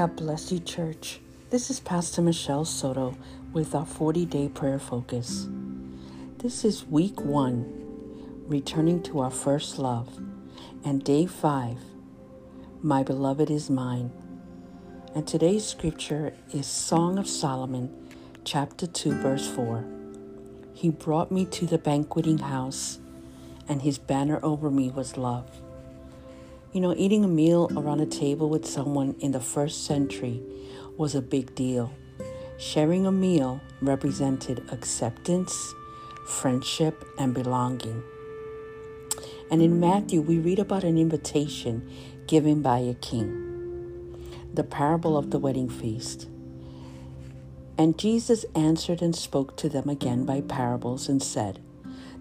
God bless you, church. This is Pastor Michelle Soto with our 40 day prayer focus. This is week one, returning to our first love, and day five, my beloved is mine. And today's scripture is Song of Solomon, chapter 2, verse 4. He brought me to the banqueting house, and his banner over me was love. You know, eating a meal around a table with someone in the first century was a big deal. Sharing a meal represented acceptance, friendship, and belonging. And in Matthew, we read about an invitation given by a king, the parable of the wedding feast. And Jesus answered and spoke to them again by parables and said,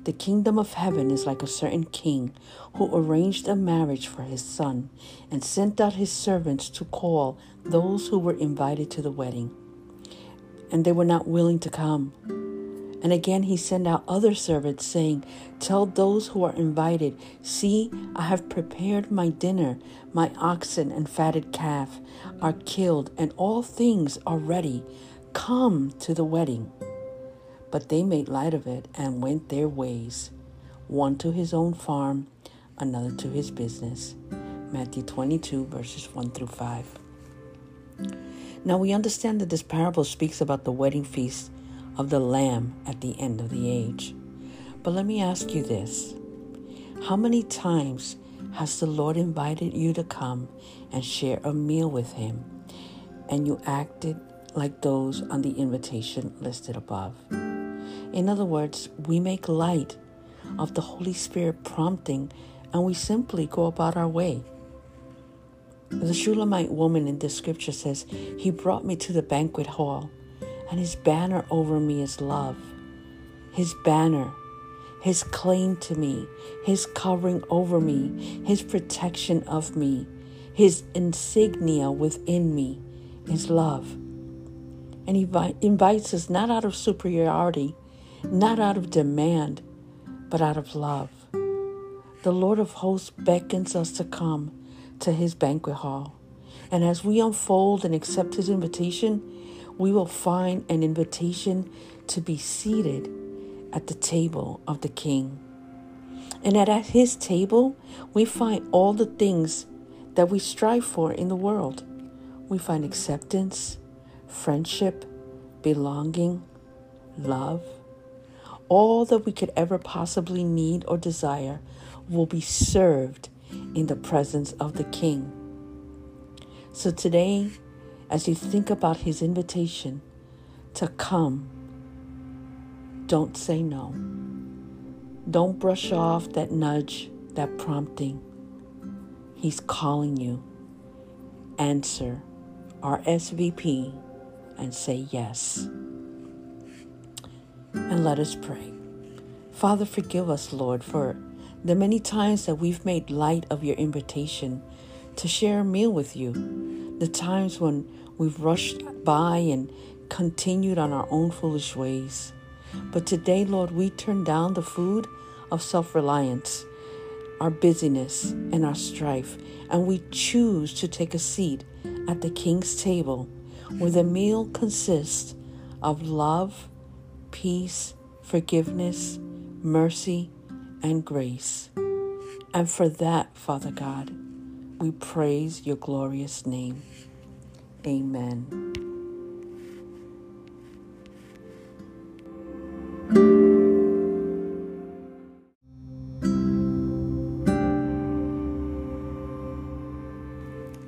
the kingdom of heaven is like a certain king who arranged a marriage for his son and sent out his servants to call those who were invited to the wedding. And they were not willing to come. And again he sent out other servants, saying, Tell those who are invited, See, I have prepared my dinner. My oxen and fatted calf are killed, and all things are ready. Come to the wedding. But they made light of it and went their ways, one to his own farm, another to his business. Matthew 22, verses 1 through 5. Now we understand that this parable speaks about the wedding feast of the Lamb at the end of the age. But let me ask you this How many times has the Lord invited you to come and share a meal with Him, and you acted like those on the invitation listed above? In other words, we make light of the Holy Spirit prompting and we simply go about our way. The Shulamite woman in this scripture says, He brought me to the banquet hall, and His banner over me is love. His banner, His claim to me, His covering over me, His protection of me, His insignia within me is love. And He invites us not out of superiority, not out of demand, but out of love. The Lord of hosts beckons us to come to his banquet hall. And as we unfold and accept his invitation, we will find an invitation to be seated at the table of the king. And at his table, we find all the things that we strive for in the world. We find acceptance, friendship, belonging, love, all that we could ever possibly need or desire will be served in the presence of the King. So today, as you think about his invitation to come, don't say no. Don't brush off that nudge, that prompting. He's calling you. Answer RSVP and say yes. And let us pray. Father, forgive us, Lord, for the many times that we've made light of your invitation to share a meal with you, the times when we've rushed by and continued on our own foolish ways. But today, Lord, we turn down the food of self reliance, our busyness, and our strife, and we choose to take a seat at the King's table where the meal consists of love peace, forgiveness, mercy, and grace. And for that, Father God, we praise your glorious name. Amen.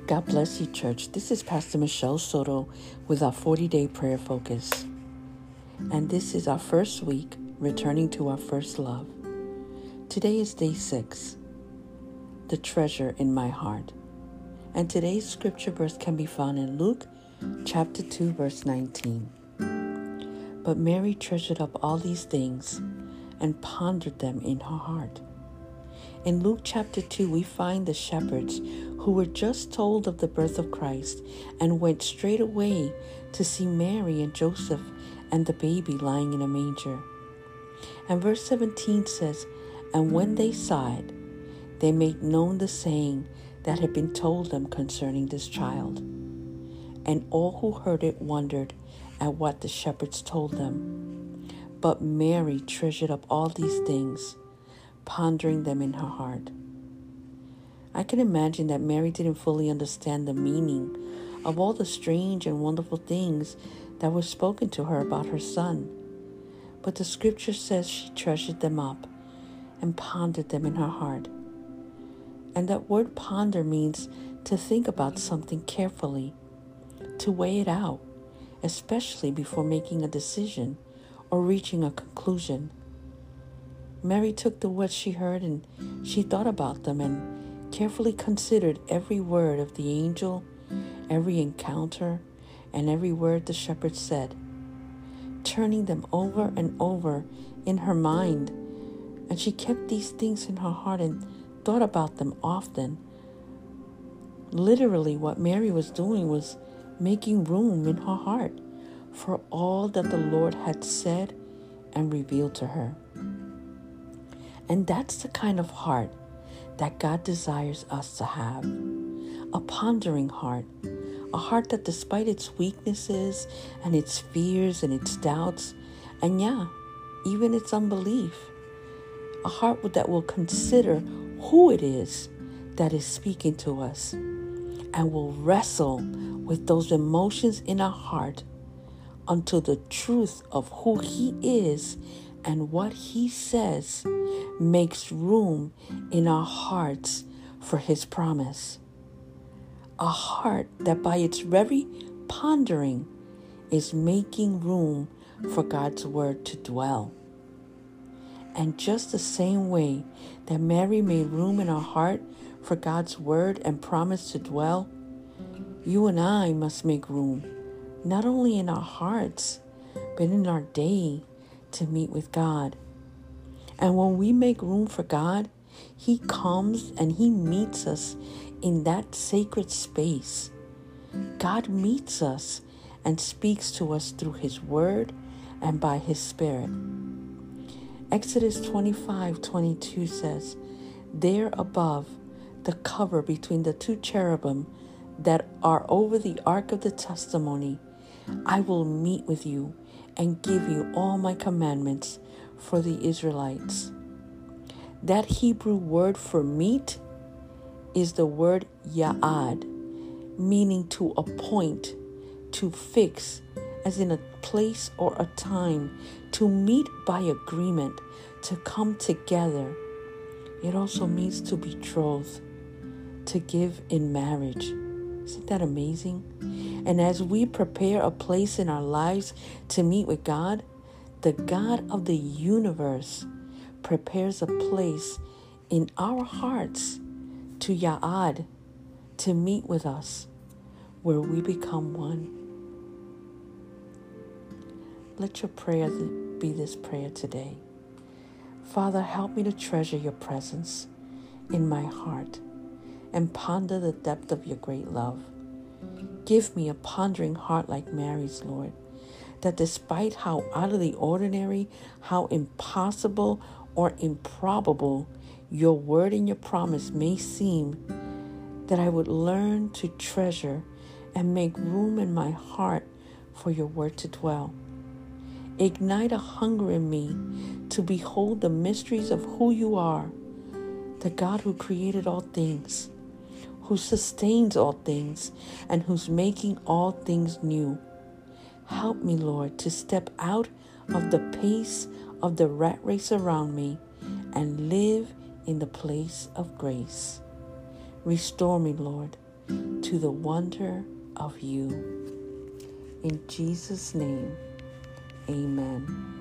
God bless you, church. This is Pastor Michelle Soto with our 40 day prayer focus and this is our first week returning to our first love. Today is day six, the treasure in my heart. And today's scripture verse can be found in Luke chapter 2, verse 19. But Mary treasured up all these things and pondered them in her heart. In Luke chapter 2, we find the shepherds who were just told of the birth of Christ and went straight away to see Mary and Joseph and the baby lying in a manger. And verse 17 says, And when they saw it, they made known the saying that had been told them concerning this child. and all who heard it wondered at what the shepherds told them. But Mary treasured up all these things, pondering them in her heart. I can imagine that Mary didn't fully understand the meaning of all the strange and wonderful things that was spoken to her about her son. But the scripture says she treasured them up and pondered them in her heart. And that word ponder means to think about something carefully, to weigh it out, especially before making a decision or reaching a conclusion. Mary took the words she heard and she thought about them and carefully considered every word of the angel, every encounter, and every word the shepherd said, turning them over and over in her mind. And she kept these things in her heart and thought about them often. Literally, what Mary was doing was making room in her heart for all that the Lord had said and revealed to her. And that's the kind of heart that God desires us to have a pondering heart, a heart that, despite its weaknesses and its fears and its doubts, and yeah, even its unbelief, a heart that will consider who it is that is speaking to us and will wrestle with those emotions in our heart until the truth of who He is and what He says makes room in our hearts for His promise. A heart that, by its very pondering, is making room for God's Word to dwell. And just the same way that Mary made room in her heart for God's word and promise to dwell, you and I must make room, not only in our hearts, but in our day to meet with God. And when we make room for God, He comes and He meets us in that sacred space. God meets us and speaks to us through His Word and by His Spirit. Exodus 25 22 says, There above the cover between the two cherubim that are over the ark of the testimony, I will meet with you and give you all my commandments for the Israelites. That Hebrew word for meet is the word ya'ad, meaning to appoint, to fix, as in a place or a time, to meet by agreement, to come together. It also means to betroth, to give in marriage. Isn't that amazing? And as we prepare a place in our lives to meet with God, the God of the universe prepares a place in our hearts to Ya'ad, to meet with us, where we become one. Let your prayer be this prayer today. Father, help me to treasure your presence in my heart and ponder the depth of your great love. Give me a pondering heart like Mary's, Lord, that despite how out of the ordinary, how impossible or improbable your word and your promise may seem, that I would learn to treasure and make room in my heart for your word to dwell. Ignite a hunger in me to behold the mysteries of who you are, the God who created all things, who sustains all things, and who's making all things new. Help me, Lord, to step out of the pace of the rat race around me and live in the place of grace. Restore me, Lord, to the wonder of you. In Jesus' name. Amen.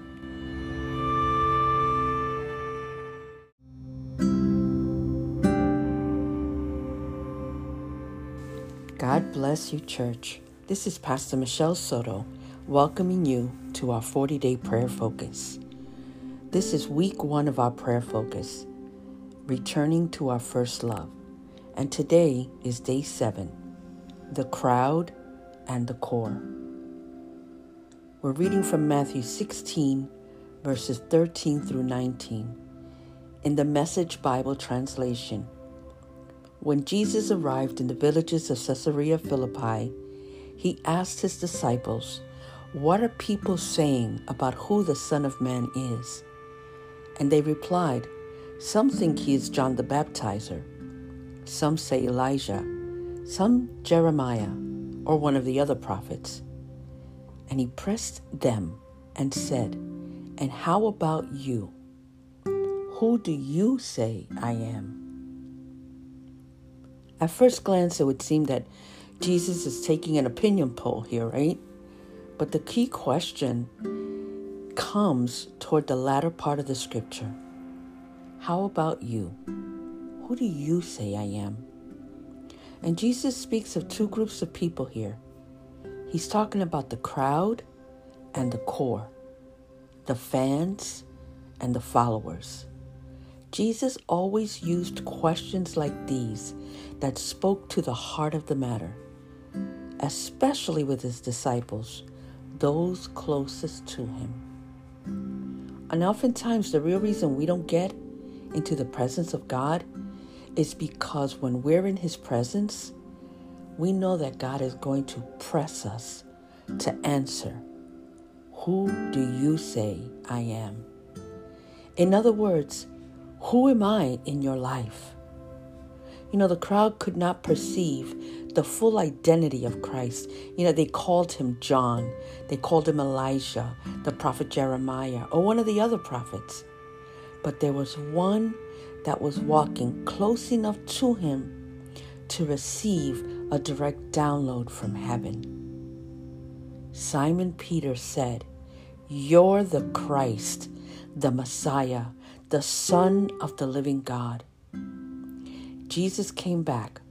God bless you, church. This is Pastor Michelle Soto welcoming you to our 40 day prayer focus. This is week one of our prayer focus, returning to our first love. And today is day seven the crowd and the core. We're reading from Matthew 16, verses 13 through 19, in the Message Bible translation. When Jesus arrived in the villages of Caesarea Philippi, he asked his disciples, What are people saying about who the Son of Man is? And they replied, Some think he is John the Baptizer, some say Elijah, some Jeremiah, or one of the other prophets. And he pressed them and said, And how about you? Who do you say I am? At first glance, it would seem that Jesus is taking an opinion poll here, right? But the key question comes toward the latter part of the scripture. How about you? Who do you say I am? And Jesus speaks of two groups of people here. He's talking about the crowd and the core, the fans and the followers. Jesus always used questions like these that spoke to the heart of the matter especially with his disciples, those closest to him. And oftentimes, the real reason we don't get into the presence of God is because when we're in his presence, we know that God is going to press us to answer, Who do you say I am? In other words, who am I in your life? You know, the crowd could not perceive the full identity of Christ. You know, they called him John, they called him Elijah, the prophet Jeremiah, or one of the other prophets. But there was one that was walking close enough to him to receive a direct download from heaven. Simon Peter said, You're the Christ, the Messiah, the Son of the living God. Jesus came back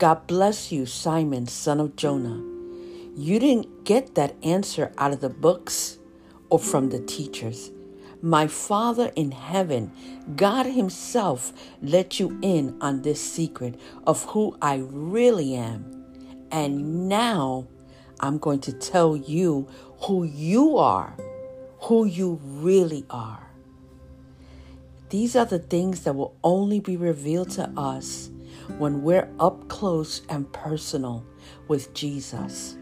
God bless you, Simon, son of Jonah. You didn't get that answer out of the books or from the teachers. My Father in heaven, God Himself, let you in on this secret of who I really am. And now I'm going to tell you who you are, who you really are. These are the things that will only be revealed to us when we're up close and personal with Jesus.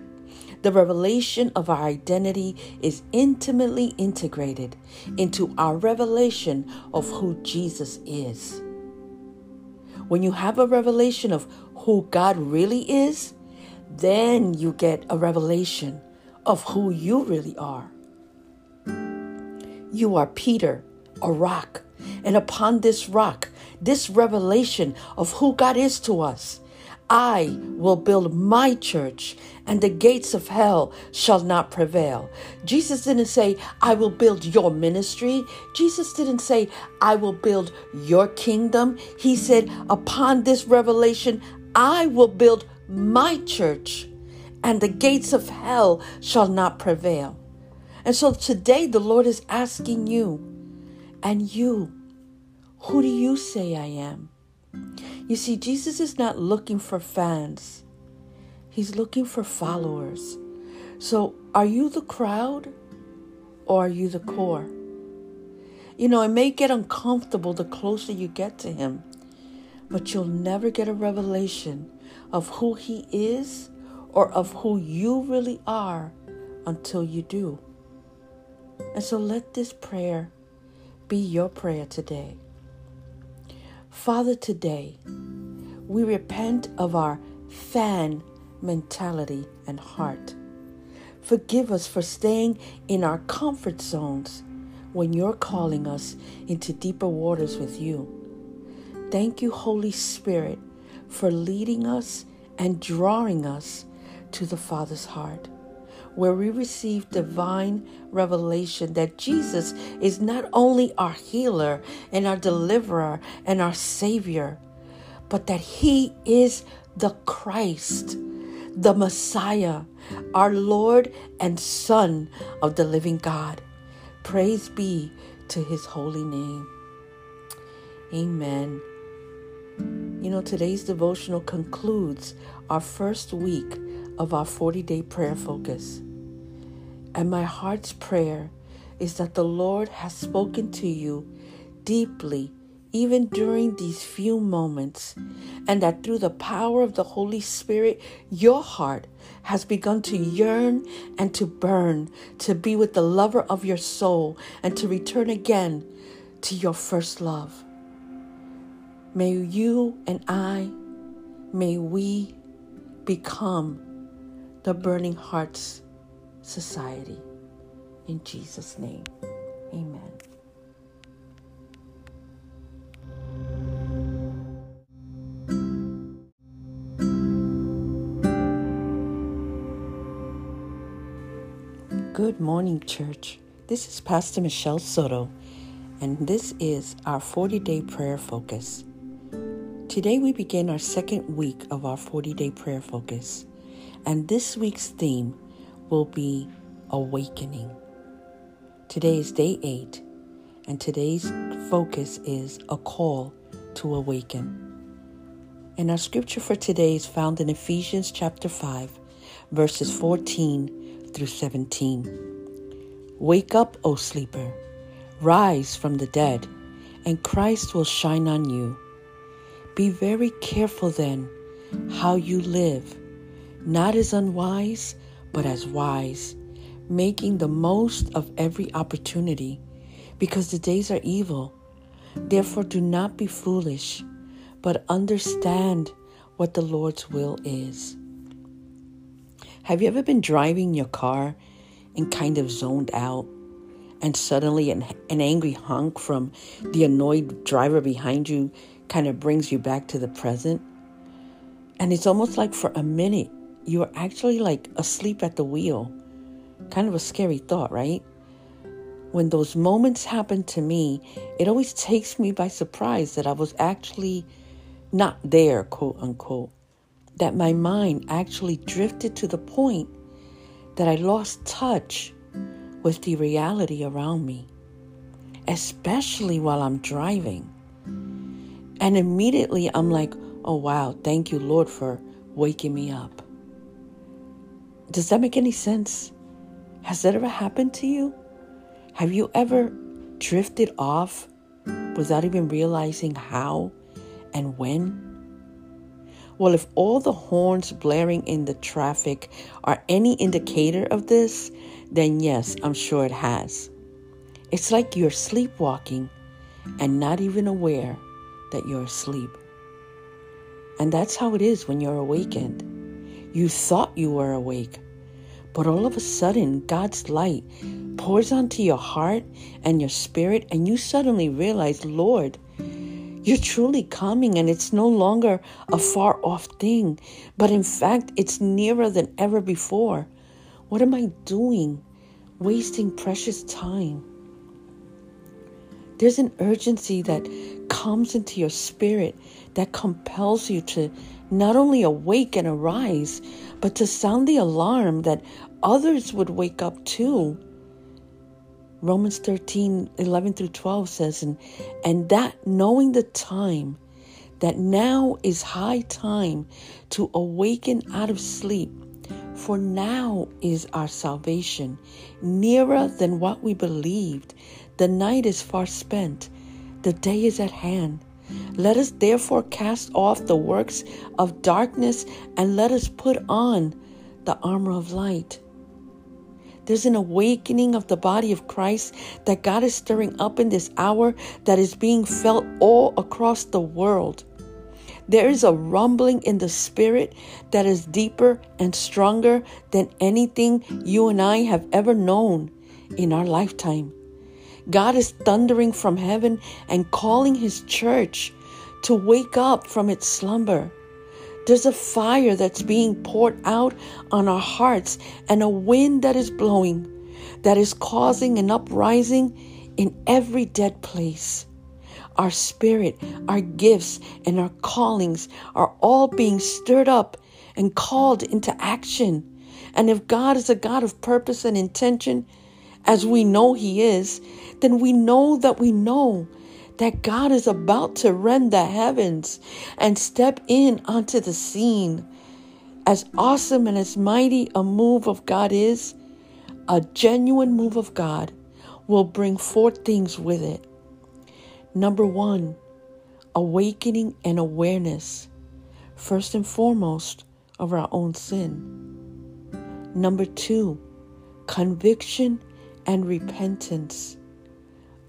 The revelation of our identity is intimately integrated into our revelation of who Jesus is. When you have a revelation of who God really is, then you get a revelation of who you really are. You are Peter, a rock, and upon this rock this revelation of who God is to us. I will build my church, and the gates of hell shall not prevail. Jesus didn't say, I will build your ministry. Jesus didn't say, I will build your kingdom. He said, Upon this revelation, I will build my church, and the gates of hell shall not prevail. And so today, the Lord is asking you and you who do you say I am? You see, Jesus is not looking for fans, He's looking for followers. So, are you the crowd or are you the core? You know, it may get uncomfortable the closer you get to Him, but you'll never get a revelation of who He is or of who you really are until you do. And so let this prayer be your prayer today. Father, today we repent of our fan mentality and heart. Forgive us for staying in our comfort zones when you're calling us into deeper waters with you. Thank you, Holy Spirit, for leading us and drawing us to the Father's heart where we receive divine revelation that Jesus is not only our healer and our deliverer and our Savior, but that He is the Christ, the Messiah, our Lord and Son of the living God. Praise be to His holy name. Amen. You know, today's devotional concludes our first week of our 40 day prayer focus. And my heart's prayer is that the Lord has spoken to you deeply even during these few moments, and that through the power of the Holy Spirit, your heart has begun to yearn and to burn to be with the lover of your soul and to return again to your first love. May you and I, may we become the Burning Hearts Society. In Jesus' name, amen. Good morning, church. This is Pastor Michelle Soto, and this is our 40 day prayer focus. Today, we begin our second week of our 40 day prayer focus, and this week's theme will be awakening. Today is day eight, and today's focus is a call to awaken. And our scripture for today is found in Ephesians chapter 5, verses 14 through 17. Wake up, O sleeper, rise from the dead, and Christ will shine on you. Be very careful then how you live, not as unwise, but as wise, making the most of every opportunity, because the days are evil. Therefore, do not be foolish, but understand what the Lord's will is. Have you ever been driving your car and kind of zoned out? And suddenly, an, an angry honk from the annoyed driver behind you kind of brings you back to the present. And it's almost like for a minute, you are actually like asleep at the wheel. Kind of a scary thought, right? When those moments happen to me, it always takes me by surprise that I was actually not there, quote unquote that my mind actually drifted to the point that I lost touch with the reality around me, especially while I'm driving. And immediately I'm like, oh wow, thank you, Lord, for waking me up. Does that make any sense? Has that ever happened to you? Have you ever drifted off without even realizing how and when? Well, if all the horns blaring in the traffic are any indicator of this, then yes, I'm sure it has. It's like you're sleepwalking and not even aware that you're asleep. And that's how it is when you're awakened. You thought you were awake, but all of a sudden, God's light pours onto your heart and your spirit, and you suddenly realize, Lord, you're truly coming, and it's no longer a far off thing, but in fact, it's nearer than ever before. What am I doing? Wasting precious time. There's an urgency that comes into your spirit that compels you to not only awake and arise, but to sound the alarm that others would wake up too Romans 13, 11 through 12 says, and, and that knowing the time, that now is high time to awaken out of sleep, for now is our salvation nearer than what we believed. The night is far spent, the day is at hand. Let us therefore cast off the works of darkness and let us put on the armor of light. There's an awakening of the body of Christ that God is stirring up in this hour that is being felt all across the world. There is a rumbling in the spirit that is deeper and stronger than anything you and I have ever known in our lifetime. God is thundering from heaven and calling his church to wake up from its slumber. There's a fire that's being poured out on our hearts and a wind that is blowing that is causing an uprising in every dead place. Our spirit, our gifts, and our callings are all being stirred up and called into action. And if God is a God of purpose and intention, as we know He is, then we know that we know that God is about to rend the heavens and step in onto the scene. As awesome and as mighty a move of God is, a genuine move of God will bring four things with it. Number one, awakening and awareness, first and foremost, of our own sin. Number two, conviction and repentance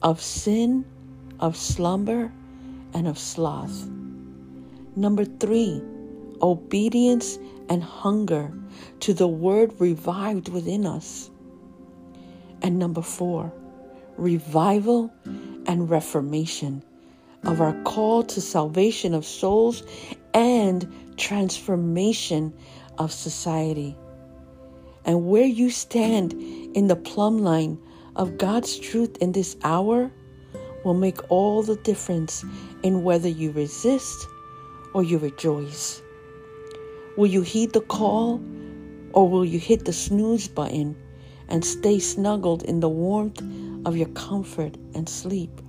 of sin, of slumber, and of sloth. Number three, obedience and hunger to the word revived within us. And number four, revival and reformation of our call to salvation of souls and transformation of society. And where you stand in the plumb line of God's truth in this hour will make all the difference in whether you resist or you rejoice. Will you heed the call or will you hit the snooze button and stay snuggled in the warmth of your comfort and sleep?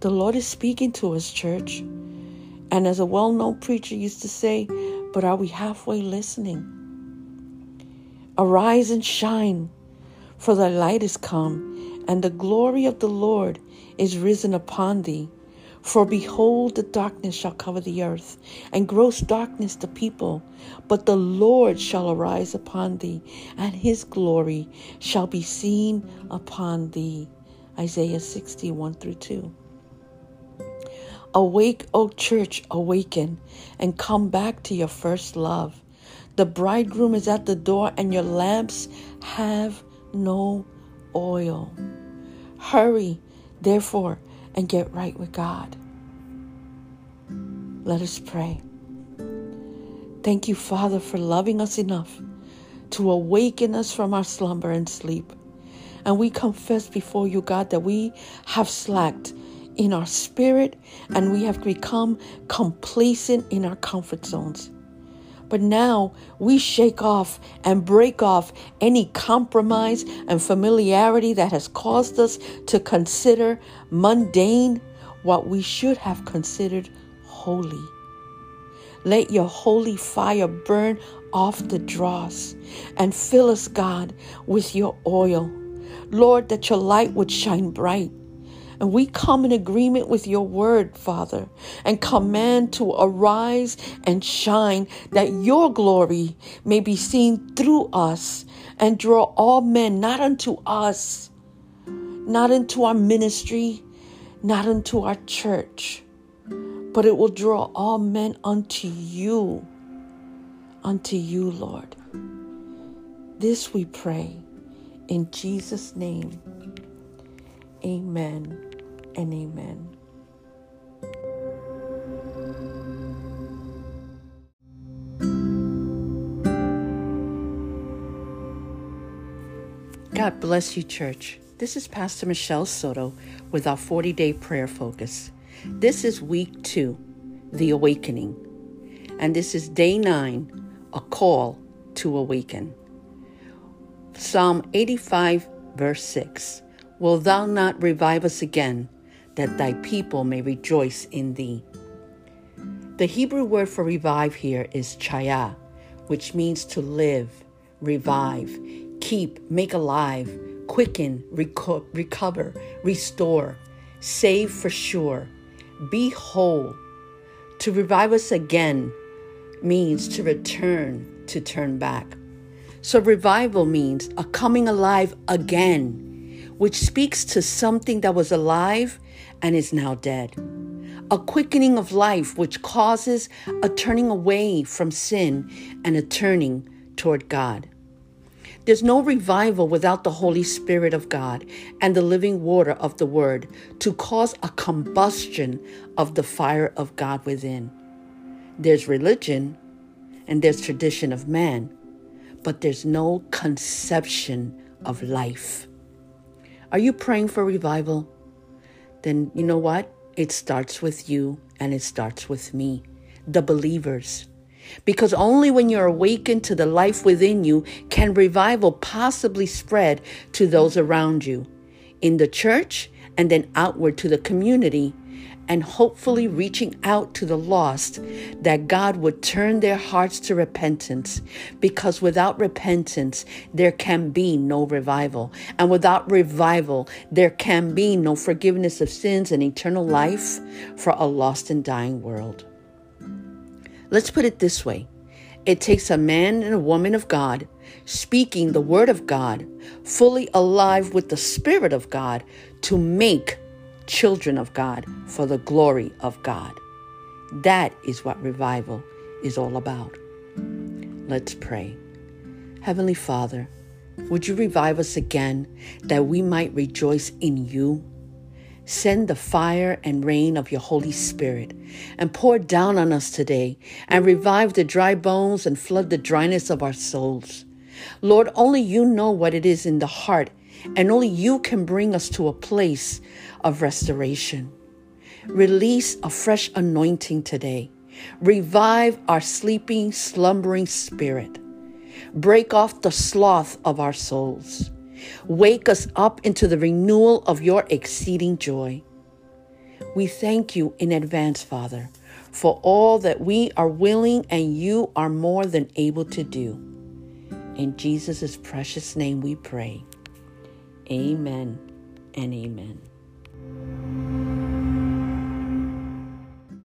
The Lord is speaking to us, church. And as a well known preacher used to say, but are we halfway listening? Arise and shine, for the light is come, and the glory of the Lord is risen upon thee. For behold, the darkness shall cover the earth, and gross darkness the people. But the Lord shall arise upon thee, and his glory shall be seen upon thee. Isaiah 61 through 2. Awake, O church, awaken, and come back to your first love. The bridegroom is at the door, and your lamps have no oil. Hurry, therefore, and get right with God. Let us pray. Thank you, Father, for loving us enough to awaken us from our slumber and sleep. And we confess before you, God, that we have slacked in our spirit and we have become complacent in our comfort zones. But now we shake off and break off any compromise and familiarity that has caused us to consider mundane what we should have considered holy. Let your holy fire burn off the dross and fill us, God, with your oil. Lord, that your light would shine bright and we come in agreement with your word, Father, and command to arise and shine that your glory may be seen through us and draw all men not unto us, not into our ministry, not unto our church, but it will draw all men unto you, unto you, Lord. This we pray in Jesus' name. Amen and amen. God bless you, church. This is Pastor Michelle Soto with our 40 day prayer focus. This is week two, the awakening. And this is day nine, a call to awaken. Psalm 85, verse 6 Will thou not revive us again, that thy people may rejoice in thee. The Hebrew word for revive here is chaya, which means to live, revive, keep, make alive, quicken, reco- recover, restore, save for sure, be whole. To revive us again means to return, to turn back. So, revival means a coming alive again, which speaks to something that was alive and is now dead. A quickening of life which causes a turning away from sin and a turning toward God. There's no revival without the Holy Spirit of God and the living water of the Word to cause a combustion of the fire of God within. There's religion and there's tradition of man, but there's no conception of life. Are you praying for revival? then you know what? It starts with you and it starts with me, the believers. Because only when you're awakened to the life within you can revival possibly spread to those around you, in the church and then outward to the community and hopefully reaching out to the lost that God would turn their hearts to repentance because without repentance, there can be no revival. And without revival, there can be no forgiveness of sins and eternal life for a lost and dying world. Let's put it this way it takes a man and a woman of God speaking the word of God, fully alive with the Spirit of God, to make children of God for the glory of God. That is what revival is all about. Let's pray. Heavenly Father, would you revive us again that we might rejoice in you? Send the fire and rain of your Holy Spirit and pour down on us today and revive the dry bones and flood the dryness of our souls. Lord, only you know what it is in the heart, and only you can bring us to a place of restoration. Release a fresh anointing today. Revive our sleeping, slumbering spirit. Break off the sloth of our souls. Wake us up into the renewal of your exceeding joy. We thank you in advance, Father, for all that we are willing and you are more than able to do. In Jesus' precious name we pray. Amen and amen. Thank you.